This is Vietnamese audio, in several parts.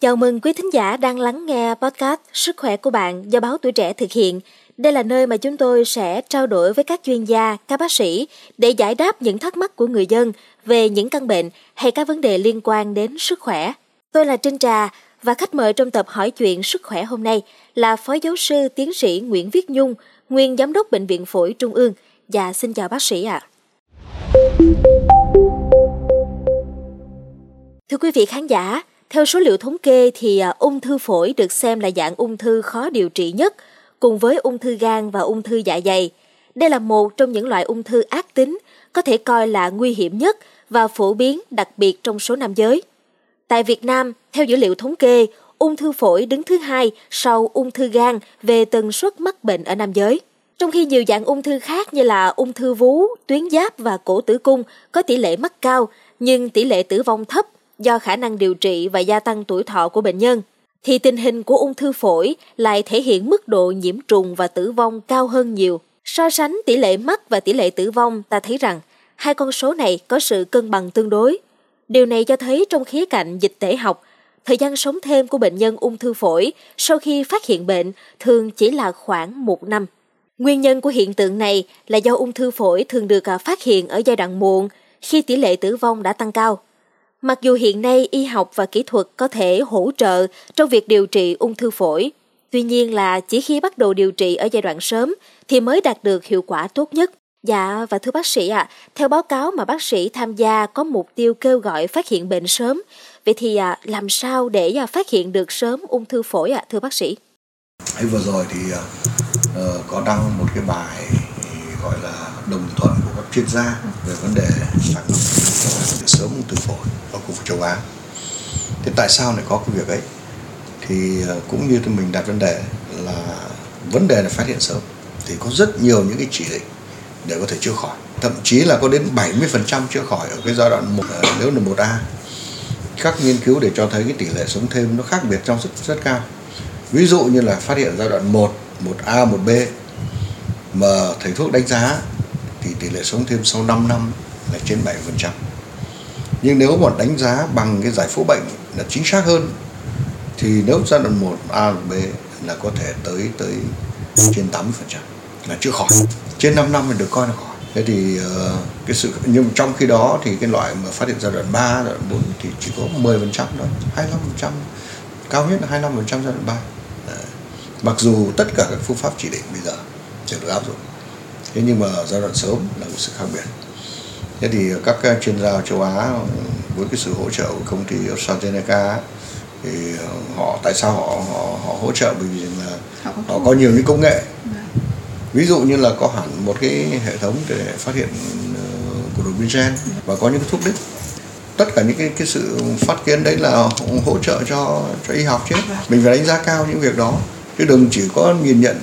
Chào mừng quý thính giả đang lắng nghe podcast Sức khỏe của bạn do báo Tuổi Trẻ thực hiện. Đây là nơi mà chúng tôi sẽ trao đổi với các chuyên gia, các bác sĩ để giải đáp những thắc mắc của người dân về những căn bệnh hay các vấn đề liên quan đến sức khỏe. Tôi là Trinh Trà và khách mời trong tập hỏi chuyện sức khỏe hôm nay là Phó Giáo sư Tiến sĩ Nguyễn Viết Nhung, nguyên Giám đốc Bệnh viện Phổi Trung ương. Và xin chào bác sĩ ạ. À. Thưa quý vị khán giả, theo số liệu thống kê thì à, ung thư phổi được xem là dạng ung thư khó điều trị nhất, cùng với ung thư gan và ung thư dạ dày. Đây là một trong những loại ung thư ác tính, có thể coi là nguy hiểm nhất và phổ biến đặc biệt trong số nam giới. Tại Việt Nam, theo dữ liệu thống kê, ung thư phổi đứng thứ hai sau ung thư gan về tần suất mắc bệnh ở nam giới. Trong khi nhiều dạng ung thư khác như là ung thư vú, tuyến giáp và cổ tử cung có tỷ lệ mắc cao, nhưng tỷ lệ tử vong thấp do khả năng điều trị và gia tăng tuổi thọ của bệnh nhân, thì tình hình của ung thư phổi lại thể hiện mức độ nhiễm trùng và tử vong cao hơn nhiều. So sánh tỷ lệ mắc và tỷ lệ tử vong, ta thấy rằng hai con số này có sự cân bằng tương đối. Điều này cho thấy trong khía cạnh dịch tễ học, thời gian sống thêm của bệnh nhân ung thư phổi sau khi phát hiện bệnh thường chỉ là khoảng một năm. Nguyên nhân của hiện tượng này là do ung thư phổi thường được à, phát hiện ở giai đoạn muộn khi tỷ lệ tử vong đã tăng cao. Mặc dù hiện nay y học và kỹ thuật có thể hỗ trợ trong việc điều trị ung thư phổi, tuy nhiên là chỉ khi bắt đầu điều trị ở giai đoạn sớm thì mới đạt được hiệu quả tốt nhất. Dạ và thưa bác sĩ ạ, à, theo báo cáo mà bác sĩ tham gia có mục tiêu kêu gọi phát hiện bệnh sớm. Vậy thì à, làm sao để à, phát hiện được sớm ung thư phổi ạ à, thưa bác sĩ? Vừa rồi thì uh, có đăng một cái bài gọi là đồng thuận của các chuyên gia về vấn đề sàng lọc sớm ung thư phổi ở khu vực châu Á. Thế tại sao lại có cái việc ấy? Thì ờ, cũng như mình đặt vấn đề là vấn đề là phát hiện sớm thì có rất nhiều những cái chỉ định để có thể chữa khỏi thậm chí là có đến 70% chữa khỏi ở cái giai đoạn một ờ, nếu là 1A. các nghiên cứu để cho thấy cái tỷ lệ sống thêm nó khác biệt trong rất rất cao ví dụ như là phát hiện giai đoạn 1 1A 1B mà thầy thuốc đánh giá thì tỷ lệ sống thêm sau 5 năm là trên 7%. Nhưng nếu mà đánh giá bằng cái giải phẫu bệnh là chính xác hơn thì nếu giai đoạn 1 A 1B là có thể tới tới trên 80% là chữa khỏi. Trên 5 năm thì được coi là khỏi thế thì ờ, cái sự nhưng trong khi đó thì cái loại mà phát hiện giai đoạn 3, giai đoạn 4 thì chỉ có 10% thôi 25% cao nhất là 25% giai đoạn 3 Đấy. mặc dù tất cả các phương pháp chỉ định bây giờ đều được áp dụng. Thế nhưng mà giai đoạn sớm là một sự khác biệt. Thế thì các chuyên gia châu Á với cái sự hỗ trợ của công ty AstraZeneca thì họ tại sao họ họ, họ hỗ trợ? Bởi vì là họ có, họ có nhiều những công nghệ. Ví dụ như là có hẳn một cái hệ thống để phát hiện ờ, của đột biến gen và có những cái thuốc đích. Tất cả những cái cái sự phát kiến đấy là hỗ trợ cho cho y học chứ. Mình phải đánh giá cao những việc đó. Chứ đừng chỉ có nhìn nhận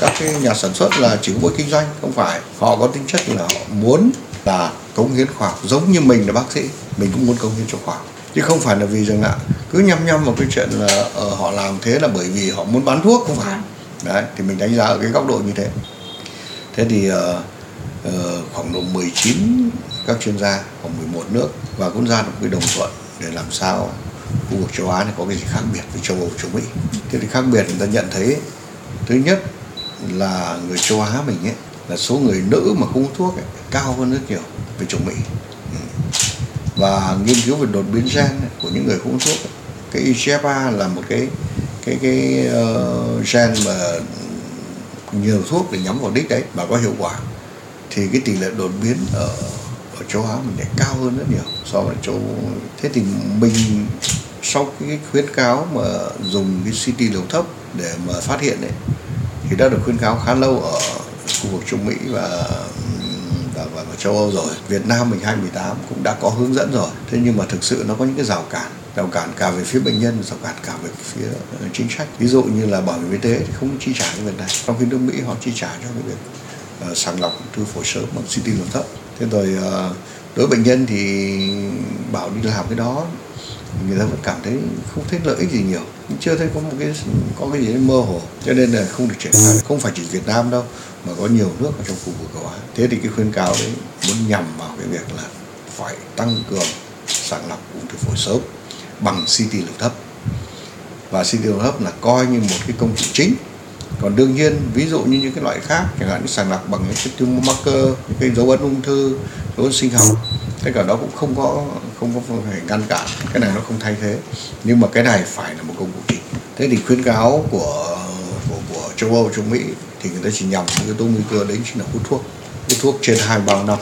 các cái nhà sản xuất là chỉ có mỗi kinh doanh không phải. Họ có tính chất là họ muốn là cống hiến khoa học giống như mình là bác sĩ mình cũng muốn cống hiến cho khoa học. Chứ không phải là vì rằng ạ cứ nhăm nhăm vào cái chuyện là uh, họ làm thế là bởi vì họ muốn bán thuốc không phải. Đấy thì mình đánh giá ở cái góc độ như thế. Thế thì uh, uh, khoảng độ 19 các chuyên gia khoảng 11 nước và cũng ra được cái đồng thuận để làm sao khu vực châu Á này có cái gì khác biệt với châu Âu châu Mỹ. Thế thì khác biệt người ta nhận thấy thứ nhất là người châu Á mình ấy là số người nữ mà không thuốc ấy, cao hơn rất nhiều về châu Mỹ. Ừ. Và nghiên cứu về đột biến gen của những người không thuốc ấy, cái IGFA là một cái cái cái uh, gen mà nhiều thuốc để nhắm vào đích đấy và có hiệu quả. Thì cái tỷ lệ đột biến ở ở châu Á mình lại cao hơn rất nhiều so với châu thế thì mình sau cái khuyến cáo mà dùng cái CT liều thấp để mà phát hiện đấy thì đã được khuyến cáo khá lâu ở khu vực Trung Mỹ và và, và, và châu Âu rồi. Việt Nam mình 2018 cũng đã có hướng dẫn rồi. Thế nhưng mà thực sự nó có những cái rào cản. Rào cản cả về phía bệnh nhân rào cản cả về phía ờ, chính sách. Ví dụ như là bảo hiểm y tế thì không chi trả cái việc này. Trong khi nước mỹ họ chi trả cho cái việc uh, sàng lọc thư phổi sớm bằng CT liều thấp. Thế rồi uh, đối với bệnh nhân thì bảo đi làm cái đó, người ta vẫn cảm thấy không thấy lợi ích gì nhiều. Chưa thấy có một cái, có cái gì mơ hồ, cho nên là không được triển khai không phải chỉ Việt Nam đâu, mà có nhiều nước ở trong khu vực châu Á thế thì cái khuyến cáo đấy muốn nhằm vào cái việc là phải tăng cường sàng lọc ung thư phổi sớm bằng CT lực thấp. Và CT đường hấp là coi như một cái công cụ chính còn đương nhiên ví dụ như những cái loại khác chẳng hạn như sàng lọc bằng những cái tumor marker những cái dấu ấn ung thư dấu ấn sinh học tất cả đó cũng không có không có phải ngăn cản. Cái này nó không thay thế. Nhưng mà cái này phải là một công cụ chính thế thì khuyến cáo của của, của châu âu châu mỹ thì người ta chỉ nhằm những yếu tố nguy cơ đấy chính là hút thuốc. Hút thuốc trên hai bao năm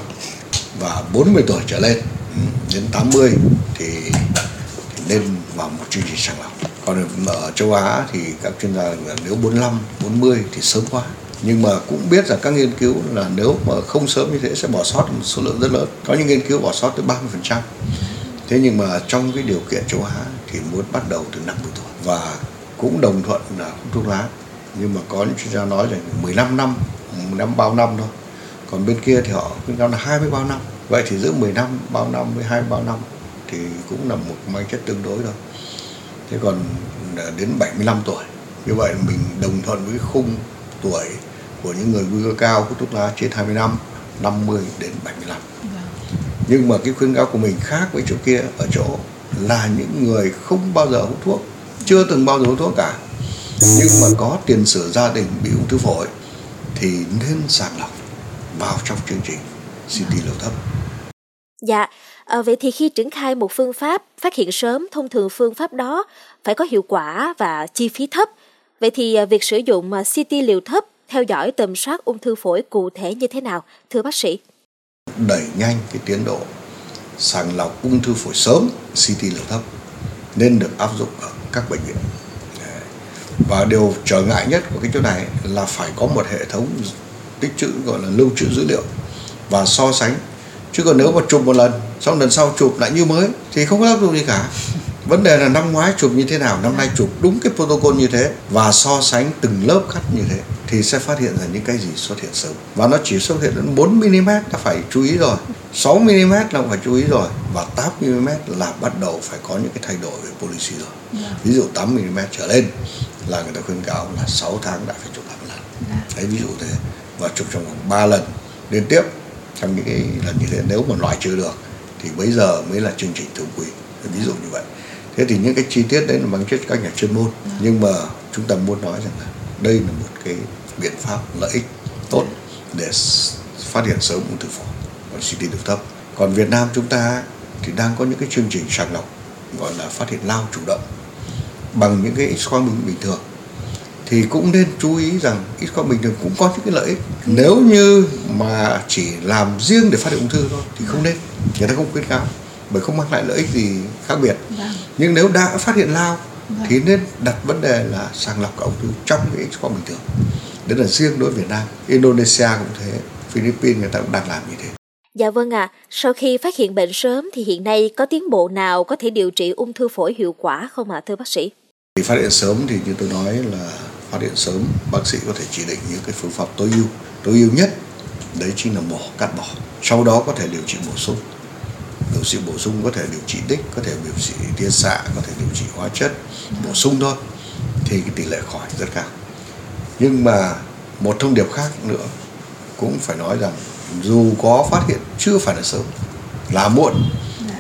và 40 tuổi trở lên. Ừ, đến 80 thì, thì nên vào một chương trình sàng lọc còn ở châu Á thì các chuyên gia là nếu 45, 40 thì sớm quá. Nhưng mà cũng biết rằng các nghiên cứu là nếu mà không sớm như thế sẽ bỏ sót một số lượng rất lớn. Có những nghiên cứu bỏ sót tới 30% thế nhưng mà trong cái điều kiện châu Á thì muốn bắt đầu từ 50 tuổi. Và cũng đồng thuận là hút thuốc lá. Nhưng mà có những chuyên gia nói rằng 15 năm năm bao năm thôi. Còn bên kia thì họ khuyên cáo là 20 bao năm. Vậy thì giữa 10 năm bao năm với 20 bao năm thì cũng là một mang chất tương đối thôi thế còn đến 75 tuổi như vậy mình đồng thuận với khung tuổi của những người nguy cơ cao hút thuốc lá trên 20 năm 50 đến 75 vâng. nhưng mà cái khuyến cáo của mình khác với chỗ kia ở chỗ là những người không bao giờ hút thuốc chưa từng bao giờ hút thuốc cả nhưng mà có tiền sử gia đình bị ung thư phổi thì nên sàng lọc vào trong chương trình CT liều thấp. Dạ, à, vậy thì khi triển khai một phương pháp phát hiện sớm, thông thường phương pháp đó phải có hiệu quả và chi phí thấp. Vậy thì à, việc sử dụng ờ, CT liều thấp theo dõi tầm soát ung thư phổi cụ thể như thế nào, thưa bác sĩ? Đẩy nhanh cái tiến độ sàng lọc ung thư phổi sớm CT liều thấp nên được áp dụng ở các bệnh viện. Và điều trở ngại nhất của cái chỗ này là phải có một hệ thống tích trữ gọi là lưu trữ dữ liệu và so sánh chứ còn nếu mà chụp một lần xong lần sau chụp lại như mới thì không có tác dụng gì cả. Vấn đề là năm ngoái chụp như thế nào năm nay chụp đúng cái protocol như thế và so sánh từng lớp cắt như thế thì sẽ phát hiện ra những cái gì xuất hiện sớm. Và nó chỉ xuất hiện đến 4 mm là phải chú ý rồi. 6 mm là phải chú ý rồi và 8 mm là bắt đầu phải có những cái thay đổi về policy rồi. Dạ. ví dụ 8 mm trở lên là người ta khuyên cáo là 6 tháng đã phải chụp lại một lần. Dạ. đấy ví dụ thế. Và chụp trong vòng 3 lần. Liên tiếp trong những cái lần như thế nếu mà loại trừ được thì bây giờ mới là chương trình thường quy. Ví dụ như vậy. Thế thì những cái chi tiết đấy là bằng chất các nhà chuyên môn. Nhưng mà chúng ta muốn nói rằng là đây là một cái biện pháp lợi ích tốt để phát hiện sớm ung thư phổi và CT được thấp. Còn Việt Nam chúng ta thì đang có những cái chương trình sàng lọc gọi là phát hiện lao chủ động bằng những cái x quang bình thường. Thì cũng nên chú ý rằng ít quang bình thường cũng có những cái lợi ích. Nếu như mà chỉ làm riêng để phát hiện ung thư thôi thì không nên người ta không khuyến cáo bởi không mang lại lợi ích gì khác biệt. Vâng. nhưng nếu đã phát hiện lao vâng. thì nên đặt vấn đề là sàng lọc ung thư trong cái x quang bình thường. Đấy là riêng đối với Việt Nam. Indonesia cũng thế Philippines người ta cũng đang làm như thế. Dạ vâng ạ, à, sau khi phát hiện bệnh sớm thì hiện nay có tiến bộ nào có thể điều trị ung thư phổi hiệu quả không ạ à, thưa bác sĩ? Thì phát hiện sớm thì như tôi nói là phát hiện sớm bác sĩ có thể chỉ định những cái phương pháp tối ưu. Tối ưu nhất đấy chính là mổ cắt bỏ. Sau đó có thể điều trị bổ sung điều trị bổ sung có thể điều trị đích có thể điều trị tia xạ có thể điều trị hóa chất bổ sung thôi thì cái tỷ lệ khỏi rất cao. Nhưng mà một thông điệp khác nữa cũng phải nói rằng dù có phát hiện chưa phải là sớm là muộn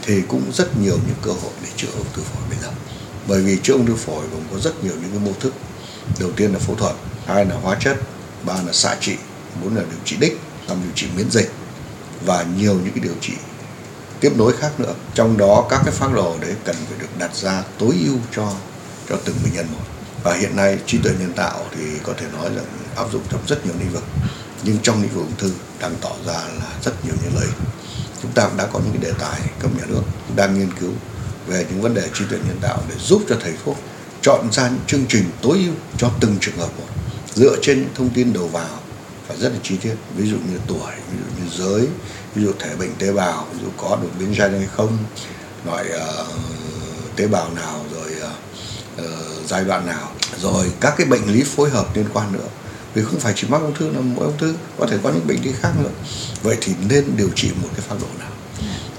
thì cũng rất nhiều những cơ hội để chữa ung thư phổi bây giờ. Bởi vì chữa ung thư phổi cũng có rất nhiều những cái mô thức. Đầu tiên là phẫu thuật hai là hóa chất ba là xạ trị bốn là điều trị đích năm điều trị miễn dịch và nhiều những cái điều trị tiếp nối khác nữa. Trong đó các cái phác đồ đấy cần phải được đặt ra tối ưu cho cho từng bệnh nhân một. Và hiện nay trí tuệ nhân tạo thì có thể nói là áp dụng trong rất nhiều lĩnh vực, nhưng trong lĩnh vực ung thư đang tỏ ra là rất nhiều những lợi chúng ta cũng đã có những cái đề tài cấp nhà nước đang nghiên cứu về những vấn đề trí tuệ nhân tạo để giúp cho thầy thuốc chọn ra những chương trình tối ưu cho từng trường hợp một, dựa trên những thông tin đầu vào phải rất là chi tiết ví dụ như tuổi ví dụ như giới ví dụ thể bệnh tế bào ví dụ có đột biến gen hay không loại uh, tế bào nào rồi uh, uh, giai đoạn nào. Rồi các cái bệnh lý phối hợp liên quan nữa. Vì không phải chỉ mắc ung thư là mỗi ung thư có thể có những bệnh lý khác nữa. Vậy thì nên điều trị một cái phác độ nào?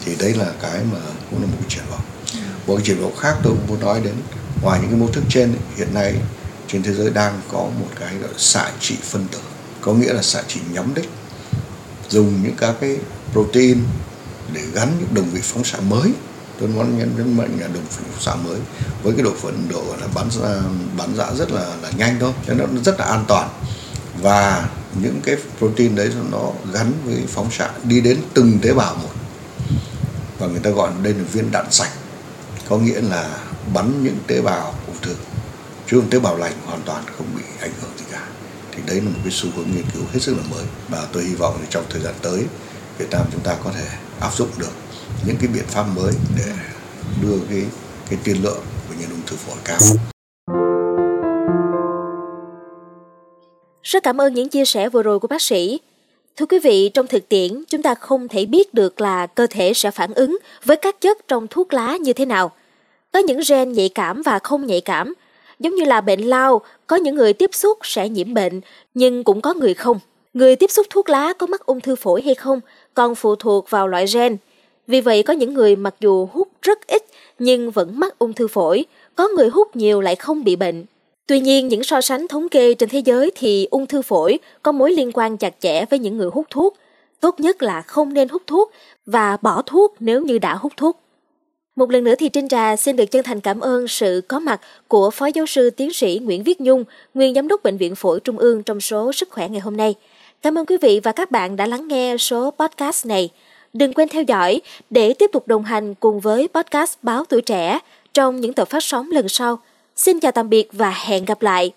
Thì đấy là cái mà cũng là một cái triển vọng. Một cái triển vọng khác tôi cũng muốn nói đến ngoài những cái mô thức trên hiện nay trên thế giới đang có một cái gọi là xạ trị phân tử có nghĩa là xạ trị nhắm đích, dùng những các cái protein để gắn những đồng vị phóng xạ mới. Tôi muốn nhấn nhấn mạnh là đồng vị phóng xạ mới. Với cái độ phận độ là bắn ra bắn ra dạ rất là là nhanh thôi, cho nên nó rất là an toàn. Và những cái protein đấy nó gắn với phóng xạ đi đến từng tế bào một. Và người ta gọi đây là viên đạn sạch. Có nghĩa là bắn những tế bào ung thư. Chứ không tế bào lành hoàn toàn không bị ảnh hưởng đấy là một cái xu hướng nghiên cứu hết sức là mới và tôi hy vọng trong thời gian tới Việt Nam chúng ta có thể áp dụng được những cái biện pháp mới để đưa cái cái tiên lượng của nhân ung thư phổi cao. Rất cảm ơn những chia sẻ vừa rồi của bác sĩ. Thưa quý vị, trong thực tiễn, chúng ta không thể biết được là cơ thể sẽ phản ứng với các chất trong thuốc lá như thế nào. Có những gen nhạy cảm và không nhạy cảm. Giống như là bệnh lao, có những người tiếp xúc sẽ nhiễm bệnh, nhưng cũng có người không. Người tiếp xúc thuốc lá có mắc ung thư phổi hay không còn phụ thuộc vào loại gen. Vì vậy có những người mặc dù hút rất ít nhưng vẫn mắc ung thư phổi, có người hút nhiều lại không bị bệnh. Tuy nhiên, những so sánh thống kê trên thế giới thì ung thư phổi có mối liên quan chặt chẽ với những người hút thuốc. Tốt nhất là không nên hút thuốc và bỏ thuốc nếu như đã hút thuốc. Một lần nữa thì Trinh Trà xin được chân thành cảm ơn sự có mặt của Phó Giáo sư Tiến sĩ Nguyễn Viết Nhung, nguyên Giám đốc Bệnh viện Phổi Trung ương trong số Sức khỏe ngày hôm nay. Cảm ơn quý vị và các bạn đã lắng nghe số podcast này. Đừng quên theo dõi để tiếp tục đồng hành cùng với podcast Báo Tuổi Trẻ trong những tập phát sóng lần sau. Xin chào tạm biệt và hẹn gặp lại.